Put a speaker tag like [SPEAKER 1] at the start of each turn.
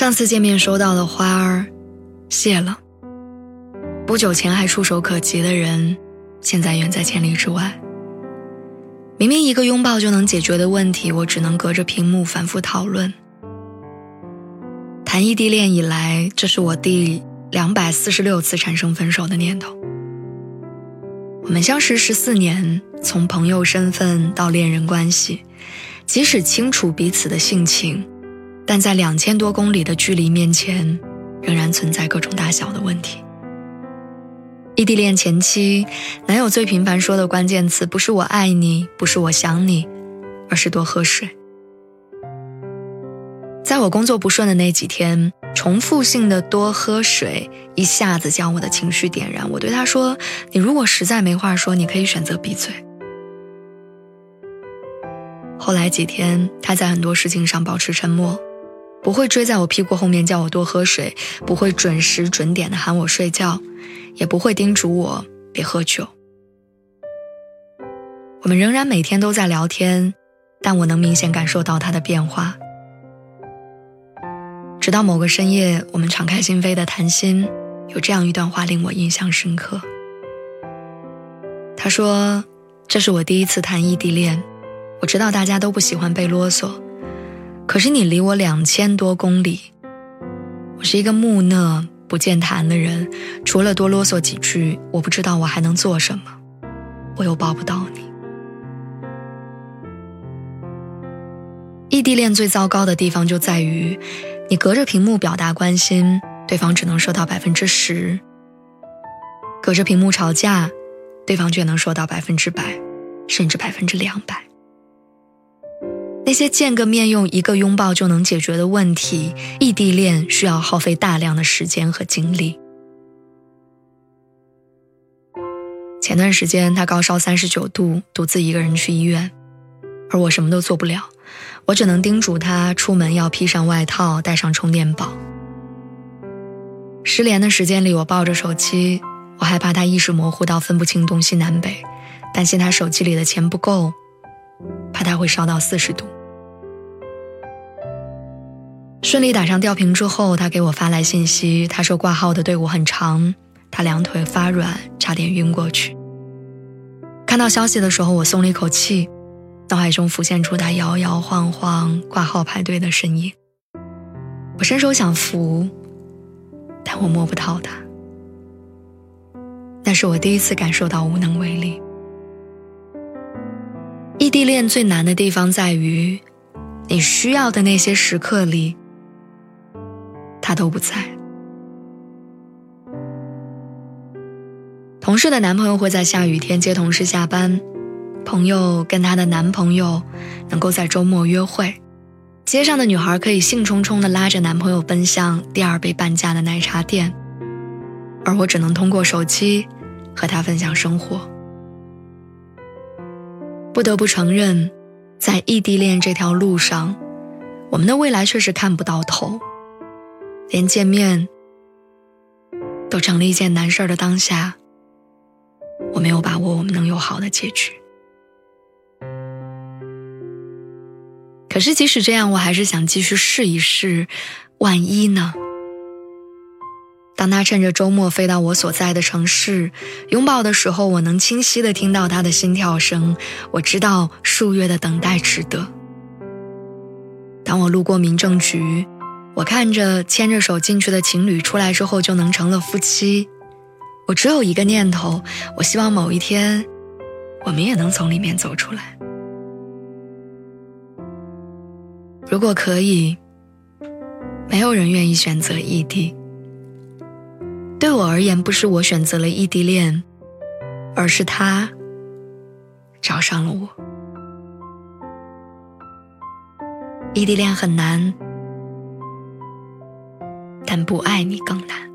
[SPEAKER 1] 上次见面收到的花儿，谢了。不久前还触手可及的人，现在远在千里之外。明明一个拥抱就能解决的问题，我只能隔着屏幕反复讨论。谈异地恋以来，这是我第两百四十六次产生分手的念头。我们相识十四年，从朋友身份到恋人关系，即使清楚彼此的性情。但在两千多公里的距离面前，仍然存在各种大小的问题。异地恋前期，男友最频繁说的关键词不是“我爱你”，不是“我想你”，而是“多喝水”。在我工作不顺的那几天，重复性的多喝水一下子将我的情绪点燃。我对他说：“你如果实在没话说，你可以选择闭嘴。”后来几天，他在很多事情上保持沉默。不会追在我屁股后面叫我多喝水，不会准时准点的喊我睡觉，也不会叮嘱我别喝酒。我们仍然每天都在聊天，但我能明显感受到他的变化。直到某个深夜，我们敞开心扉的谈心，有这样一段话令我印象深刻。他说：“这是我第一次谈异地恋，我知道大家都不喜欢被啰嗦。”可是你离我两千多公里，我是一个木讷不健谈的人，除了多啰嗦几句，我不知道我还能做什么，我又抱不到你。异地恋最糟糕的地方就在于，你隔着屏幕表达关心，对方只能收到百分之十；隔着屏幕吵架，对方却能收到百分之百，甚至百分之两百。些见个面用一个拥抱就能解决的问题，异地恋需要耗费大量的时间和精力。前段时间他高烧三十九度，独自一个人去医院，而我什么都做不了，我只能叮嘱他出门要披上外套，带上充电宝。失联的时间里，我抱着手机，我害怕他意识模糊到分不清东西南北，担心他手机里的钱不够，怕他会烧到四十度。顺利打上吊瓶之后，他给我发来信息。他说挂号的队伍很长，他两腿发软，差点晕过去。看到消息的时候，我松了一口气，脑海中浮现出他摇摇晃晃挂号排队的身影。我伸手想扶，但我摸不到他。那是我第一次感受到无能为力。异地恋最难的地方在于，你需要的那些时刻里。他都不在。同事的男朋友会在下雨天接同事下班，朋友跟她的男朋友能够在周末约会，街上的女孩可以兴冲冲地拉着男朋友奔向第二杯半价的奶茶店，而我只能通过手机和他分享生活。不得不承认，在异地恋这条路上，我们的未来确实看不到头。连见面都成了一件难事儿的当下，我没有把握我们能有好的结局。可是即使这样，我还是想继续试一试，万一呢？当他趁着周末飞到我所在的城市拥抱的时候，我能清晰的听到他的心跳声。我知道数月的等待值得。当我路过民政局。我看着牵着手进去的情侣出来之后就能成了夫妻，我只有一个念头：我希望某一天，我们也能从里面走出来。如果可以，没有人愿意选择异地。对我而言，不是我选择了异地恋，而是他找上了我。异地恋很难，但不爱你更难。